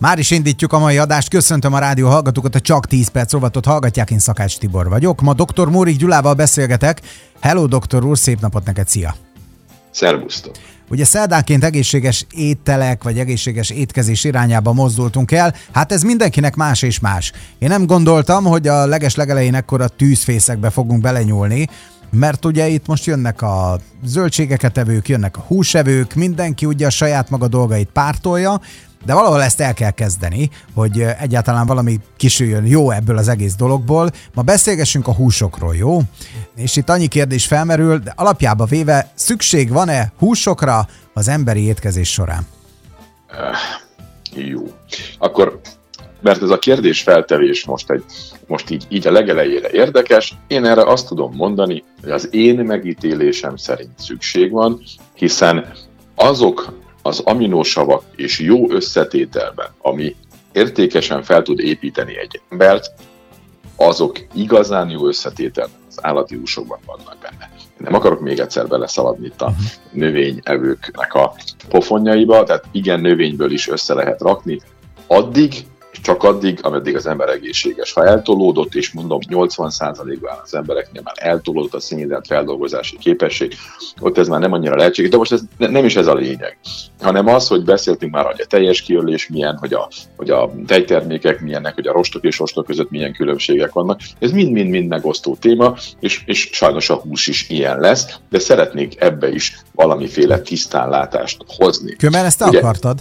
Már is indítjuk a mai adást. Köszöntöm a rádió hallgatókat, a Csak 10 perc rovatot hallgatják. Én Szakács Tibor vagyok. Ma dr. Mórik Gyulával beszélgetek. Hello, doktor úr, szép napot neked, szia! Szervusztok! Ugye szerdánként egészséges ételek vagy egészséges étkezés irányába mozdultunk el, hát ez mindenkinek más és más. Én nem gondoltam, hogy a leges legelején ekkora tűzfészekbe fogunk belenyúlni, mert ugye itt most jönnek a zöldségeket evők, jönnek a húsevők, mindenki ugye a saját maga dolgait pártolja, de valahol ezt el kell kezdeni, hogy egyáltalán valami kisüljön jó ebből az egész dologból. Ma beszélgessünk a húsokról, jó? És itt annyi kérdés felmerül, de alapjába véve szükség van-e húsokra az emberi étkezés során? Jó. Akkor, mert ez a kérdés feltevés most, egy, most így, így a legelejére érdekes, én erre azt tudom mondani, hogy az én megítélésem szerint szükség van, hiszen azok az aminósavak és jó összetételben, ami értékesen fel tud építeni egy embert, azok igazán jó összetételben az állati húsokban vannak benne. Nem akarok még egyszer beleszaladni itt a növényevőknek a pofonjaiba, tehát igen, növényből is össze lehet rakni, addig, csak addig, ameddig az ember egészséges. Ha eltolódott, és mondom 80%-ban az embereknél már eltolódott a szénhidrát feldolgozási képesség, ott ez már nem annyira lehetséges, de most ez nem is ez a lényeg, hanem az, hogy beszéltünk már, hogy a teljes kiölés milyen, hogy a, hogy a tejtermékek milyenek, hogy a rostok és rostok között milyen különbségek vannak. Ez mind-mind-mind megosztó téma, és, és sajnos a hús is ilyen lesz, de szeretnék ebbe is valamiféle tisztánlátást hozni. Kömmel ezt te Ugye, akartad?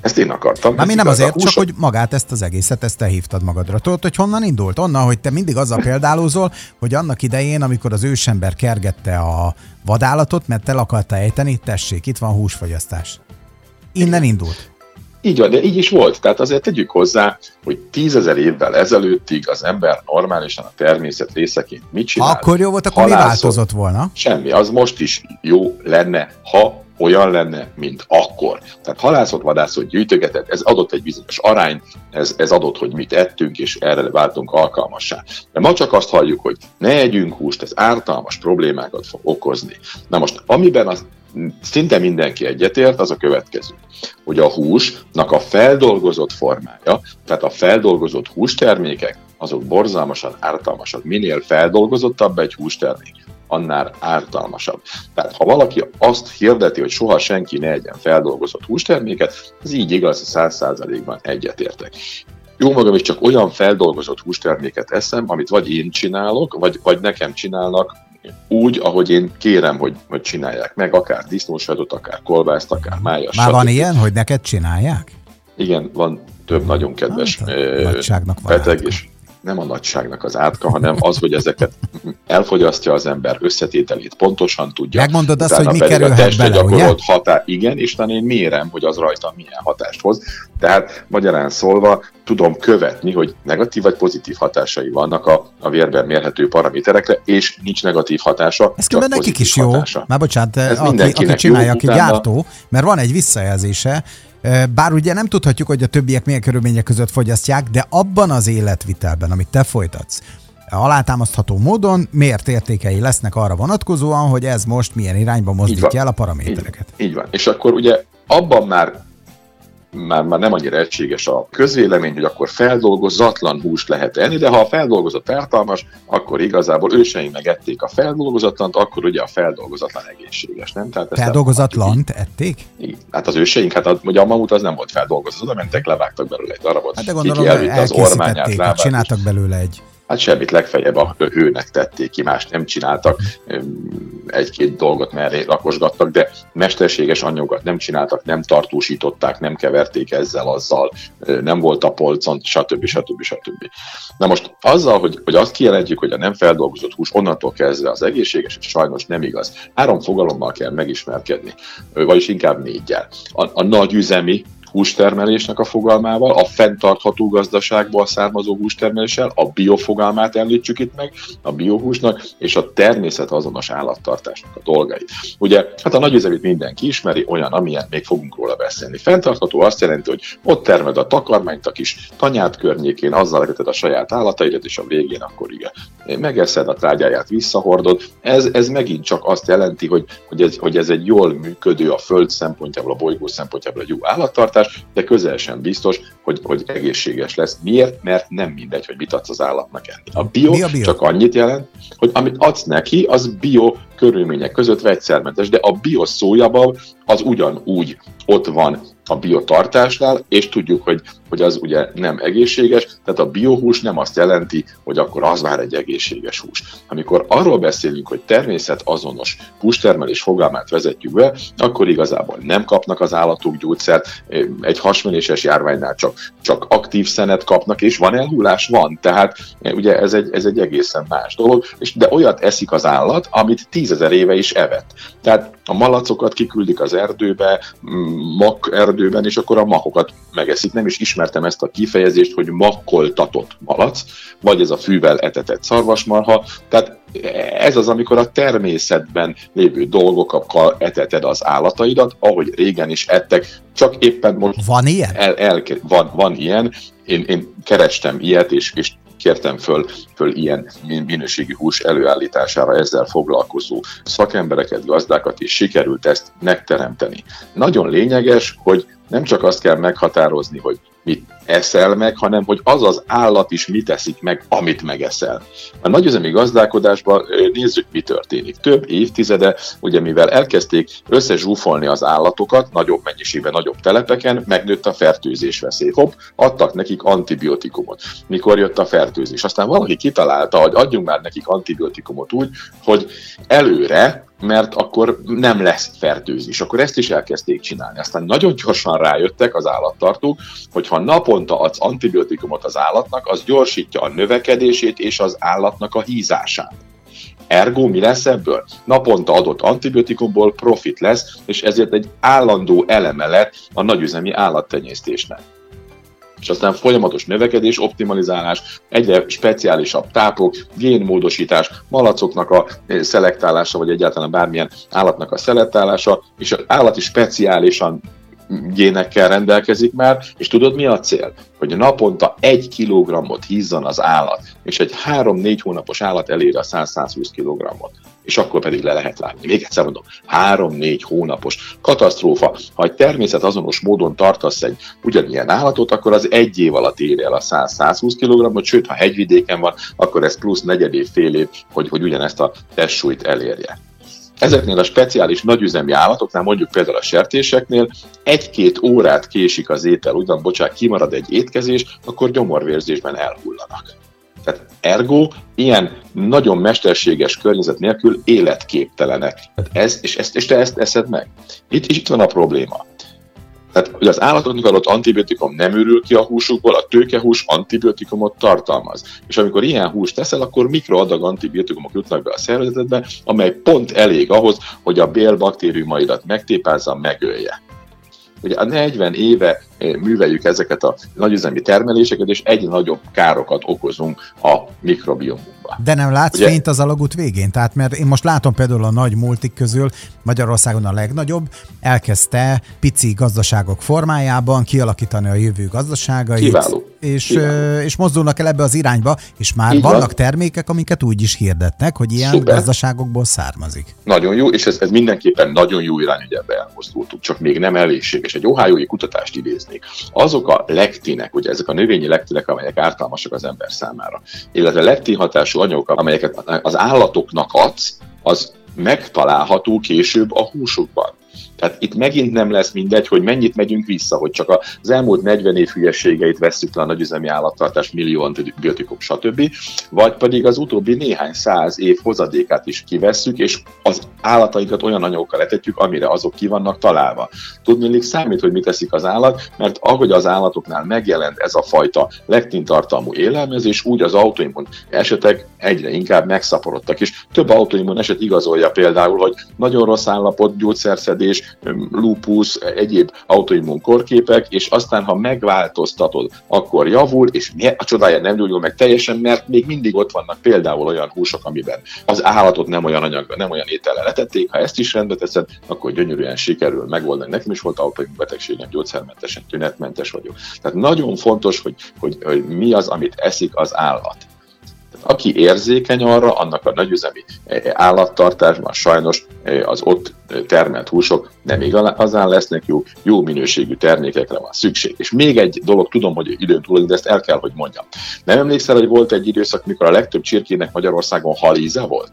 Ezt én akartam. Már mi nem azért, húsok... csak hogy magát ezt az egészet, ezt te hívtad magadra. Tudod, hogy honnan indult? Onnan, hogy te mindig azzal példálózol, hogy annak idején, amikor az ősember kergette a vadállatot, mert el akarta ejteni, tessék, itt van húsfogyasztás. Innen indult. Így van, de így is volt. Tehát azért tegyük hozzá, hogy tízezer évvel ezelőttig az ember normálisan a természet részeként mit csinál? Akkor jó volt, akkor Halászott. mi változott volna? Semmi, az most is jó lenne, ha olyan lenne, mint akkor. Tehát halászott, vadászott, gyűjtögetett, ez adott egy bizonyos arány, ez, ez adott, hogy mit ettünk, és erre váltunk alkalmassá. De ma csak azt halljuk, hogy ne együnk húst, ez ártalmas problémákat fog okozni. Na most, amiben az szinte mindenki egyetért, az a következő, hogy a húsnak a feldolgozott formája, tehát a feldolgozott hústermékek, azok borzalmasan ártalmasak. Minél feldolgozottabb egy hústermék, annál ártalmasabb. Tehát ha valaki azt hirdeti, hogy soha senki ne egyen feldolgozott hústerméket, ez így igaz, száz százalékban egyetértek. Jó magam is csak olyan feldolgozott hústerméket eszem, amit vagy én csinálok, vagy, vagy nekem csinálnak, úgy, ahogy én kérem, hogy, hogy csinálják meg, akár disznósajtot, akár kolbászt, akár májas. Már van ilyen, hogy neked csinálják? Igen, van több nagyon kedves hát, beteg, és nem a nagyságnak az átka, hanem az, hogy ezeket elfogyasztja az ember összetételét, pontosan tudja. Megmondod azt, hogy mi kerülhet bele, ugye? Hatá- igen, és én mérem, hogy az rajta milyen hatást hoz. Tehát magyarán szólva tudom követni, hogy negatív vagy pozitív hatásai vannak a, a vérben mérhető paraméterekre, és nincs negatív hatása. Ez csak nekik is jó. Hatása. Már bocsánat, Ez aki, aki csinálja, aki gyártó, mert van egy visszajelzése, bár ugye nem tudhatjuk, hogy a többiek milyen körülmények között fogyasztják, de abban az életvitelben, amit te folytatsz, alátámasztható módon miért értékei lesznek arra vonatkozóan, hogy ez most milyen irányba mozdítja el a paramétereket. Így, így van. És akkor ugye abban már már, már nem annyira egységes a közvélemény, hogy akkor feldolgozatlan húst lehet enni, de ha a feldolgozott ártalmas, akkor igazából őseink megették a feldolgozatlant, akkor ugye a feldolgozatlan egészséges, nem? Tehát Feldolgozatlant ették? Igen. Hát az őseink, hát a, ugye a mamut az nem volt feldolgozott, oda mentek, levágtak belőle egy darabot. Hát de gondolom, az ormányát, csináltak belőle egy Hát semmit legfeljebb a hőnek tették ki, más nem csináltak, egy-két dolgot merre rakosgattak, de mesterséges anyagokat nem csináltak, nem tartósították, nem keverték ezzel, azzal, nem volt a polcon, stb. stb. stb. Na most azzal, hogy, hogy azt kijelentjük, hogy a nem feldolgozott hús onnantól kezdve az egészséges, és sajnos nem igaz. Három fogalommal kell megismerkedni, vagyis inkább négyel. A, a nagy üzemi hústermelésnek a fogalmával, a fenntartható gazdaságból származó hústermeléssel, a biofogalmát említsük itt meg, a biohúsnak, és a természet azonos állattartásnak a dolgait. Ugye, hát a nagyüzemét mindenki ismeri, olyan, amilyen még fogunk róla beszélni. Fenntartható azt jelenti, hogy ott termed a takarmányt a kis tanyát környékén, azzal leheted a saját állataidat, és a végén akkor igen, megeszed a trágyáját, visszahordod. Ez, ez megint csak azt jelenti, hogy, hogy, ez, hogy ez egy jól működő, a föld szempontjából, a bolygó szempontjából egy jó állattartás, de közel sem biztos, hogy hogy, hogy egészséges lesz. Miért? Mert nem mindegy, hogy mit adsz az állatnak enni. A bio, a bio? csak annyit jelent, hogy amit adsz neki, az bio körülmények között vegyszermentes, de a bio szójabab az ugyanúgy ott van a biotartásnál, és tudjuk, hogy, hogy az ugye nem egészséges, tehát a biohús nem azt jelenti, hogy akkor az már egy egészséges hús. Amikor arról beszélünk, hogy természet azonos hústermelés fogalmát vezetjük be, akkor igazából nem kapnak az állatok gyógyszert, egy hasmenéses járványnál csak, csak aktív szenet kapnak, és van elhullás? Van. Tehát ugye ez egy, ez egy egészen más dolog, és de olyat eszik az állat, amit tízezer éve is evett. Tehát a malacokat kiküldik az erdőbe, mak erdőben, és akkor a makokat megeszik. Nem is ismertem ezt a kifejezést, hogy makkoltatott malac, vagy ez a fűvel etetett szarvasmarha. Tehát ez az, amikor a természetben lévő dolgokkal eteted az állataidat, ahogy régen is ettek, csak éppen most... Van ilyen? El, el, van, van ilyen. Én, én kerestem ilyet, és, és kértem föl, föl ilyen minőségi hús előállítására ezzel foglalkozó szakembereket, gazdákat, és sikerült ezt megteremteni. Nagyon lényeges, hogy nem csak azt kell meghatározni, hogy mit eszel meg, hanem hogy az az állat is mit eszik meg, amit megeszel. A nagyüzemi gazdálkodásban nézzük, mi történik. Több évtizede, ugye mivel elkezdték összezsúfolni az állatokat, nagyobb mennyiségben, nagyobb telepeken, megnőtt a fertőzés veszély. Hopp, adtak nekik antibiotikumot. Mikor jött a fertőzés? Aztán valaki kitalálta, hogy adjunk már nekik antibiotikumot úgy, hogy előre mert akkor nem lesz fertőzés. Akkor ezt is elkezdték csinálni. Aztán nagyon gyorsan rájöttek az állattartók, hogy ha naponta adsz antibiotikumot az állatnak, az gyorsítja a növekedését és az állatnak a hízását. Ergo mi lesz ebből? Naponta adott antibiotikumból profit lesz, és ezért egy állandó eleme lett a nagyüzemi állattenyésztésnek és aztán folyamatos növekedés, optimalizálás, egyre speciálisabb tápok, génmódosítás, malacoknak a szelektálása, vagy egyáltalán bármilyen állatnak a szelektálása, és az állat is speciálisan génekkel rendelkezik már, és tudod mi a cél? Hogy naponta egy kilogrammot hízzon az állat, és egy három-négy hónapos állat elér a 100-120 kilogrammot és akkor pedig le lehet látni. Még egyszer mondom, három-négy hónapos katasztrófa. Ha egy természet módon tartasz egy ugyanilyen állatot, akkor az egy év alatt ér el a 100-120 kg-ot, sőt, ha hegyvidéken van, akkor ez plusz negyed év, fél év, hogy, hogy ugyanezt a testsúlyt elérje. Ezeknél a speciális nagyüzemi állatoknál, mondjuk például a sertéseknél, egy-két órát késik az étel, ugyan bocsánat, kimarad egy étkezés, akkor gyomorvérzésben elhullanak. Tehát ergo ilyen nagyon mesterséges környezet nélkül életképtelenek. Ez, és, ezt, és te ezt eszed meg. Itt, is itt van a probléma. Tehát, hogy az állatoknak adott antibiotikum nem ürül ki a húsukból, a tőkehús antibiotikumot tartalmaz. És amikor ilyen húst teszel, akkor mikroadag antibiotikumok jutnak be a szervezetedbe, amely pont elég ahhoz, hogy a bélbaktériumaidat megtépázza, megölje. Ugye a 40 éve műveljük ezeket a nagyüzemi termeléseket, és egyre nagyobb károkat okozunk a mikrobiomunkba. De nem látsz Ugye? fényt az alagút végén? Tehát mert én most látom például a nagy multik közül, Magyarországon a legnagyobb, elkezdte pici gazdaságok formájában kialakítani a jövő gazdaságait. Kiváló. És, Kiváló. és mozdulnak el ebbe az irányba, és már Így vannak van. termékek, amiket úgy is hirdetnek, hogy ilyen Szuper. gazdaságokból származik. Nagyon jó, és ez, ez mindenképpen nagyon jó irány, hogy ebbe elmozdultunk, csak még nem elégséges. Egy ohio kutatást idéz léteznék. Azok a lektinek, ugye ezek a növényi lektinek, amelyek ártalmasak az ember számára, illetve lektin hatású anyagok, amelyeket az állatoknak adsz, az megtalálható később a húsokban. Tehát itt megint nem lesz mindegy, hogy mennyit megyünk vissza, hogy csak az elmúlt 40 év hülyeségeit vesszük le a nagyüzemi állattartás, millió antibiotikum, stb. Vagy pedig az utóbbi néhány száz év hozadékát is kivesszük, és az állatainkat olyan anyagokkal etetjük, amire azok ki vannak találva. Tudni számít, hogy mit teszik az állat, mert ahogy az állatoknál megjelent ez a fajta lektintartalmú élelmezés, úgy az autoimmun esetek egyre inkább megszaporodtak, és több autoimmun eset igazolja például, hogy nagyon rossz állapot, gyógyszerszedés, lupus, egyéb autoimmun korképek, és aztán, ha megváltoztatod, akkor javul, és a csodája nem gyógyul meg teljesen, mert még mindig ott vannak például olyan húsok, amiben az állatot nem olyan anyaggal, nem olyan étellel letették, ha ezt is rendbe teszed, akkor gyönyörűen sikerül megoldani. Nekem is volt autoimmun betegségem, gyógyszermentesen, tünetmentes vagyok. Tehát nagyon fontos, hogy, hogy, hogy mi az, amit eszik az állat Aki érzékeny arra, annak a nagyüzemi állattartásban sajnos az ott termelt húsok nem igazán lesznek jó, jó minőségű termékekre van szükség. És még egy dolog, tudom, hogy időn túl, de ezt el kell, hogy mondjam. Nem emlékszel, hogy volt egy időszak, mikor a legtöbb csirkének Magyarországon halíze volt?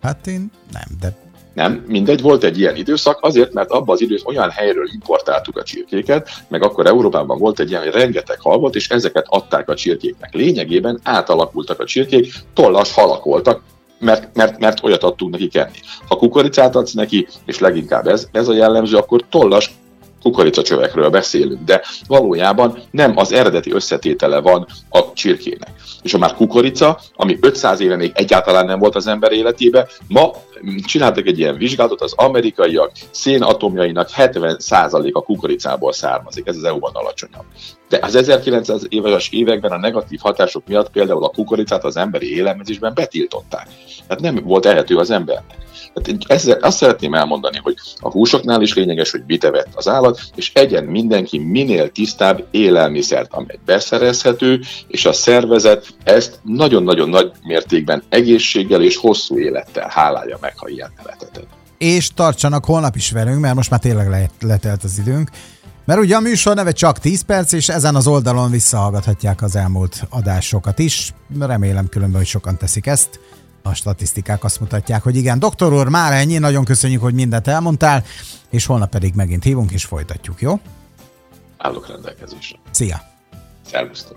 Hát én nem, de nem, mindegy, volt egy ilyen időszak, azért, mert abban az időszak olyan helyről importáltuk a csirkéket, meg akkor Európában volt egy ilyen, hogy rengeteg hal volt, és ezeket adták a csirkéknek. Lényegében átalakultak a csirkék, tollas halak voltak, mert, mert, mert olyat adtunk neki kenni. Ha kukoricát adsz neki, és leginkább ez, ez a jellemző, akkor tollas kukoricacsövekről beszélünk, de valójában nem az eredeti összetétele van a csirkének. És ha már kukorica, ami 500 éve még egyáltalán nem volt az ember életében, ma csináltak egy ilyen vizsgálatot, az amerikaiak szénatomjainak 70%-a kukoricából származik, ez az EU-ban alacsonyabb. De az 1900 éves években a negatív hatások miatt például a kukoricát az emberi élelmezésben betiltották. Tehát nem volt ehető az embernek. Tehát ezzel azt szeretném elmondani, hogy a húsoknál is lényeges, hogy mit evett az állat, és egyen mindenki minél tisztább élelmiszert, amely beszerezhető, és a szervezet ezt nagyon-nagyon nagy mértékben egészséggel és hosszú élettel hálálja meg, ha ilyen neveteted. És tartsanak holnap is velünk, mert most már tényleg letelt az időnk. Mert ugye a műsor neve csak 10 perc, és ezen az oldalon visszahallgathatják az elmúlt adásokat is. Remélem különben, hogy sokan teszik ezt a statisztikák azt mutatják, hogy igen. Doktor úr, már ennyi, nagyon köszönjük, hogy mindent elmondtál, és holnap pedig megint hívunk és folytatjuk, jó? Állok rendelkezésre. Szia! Szervusztok!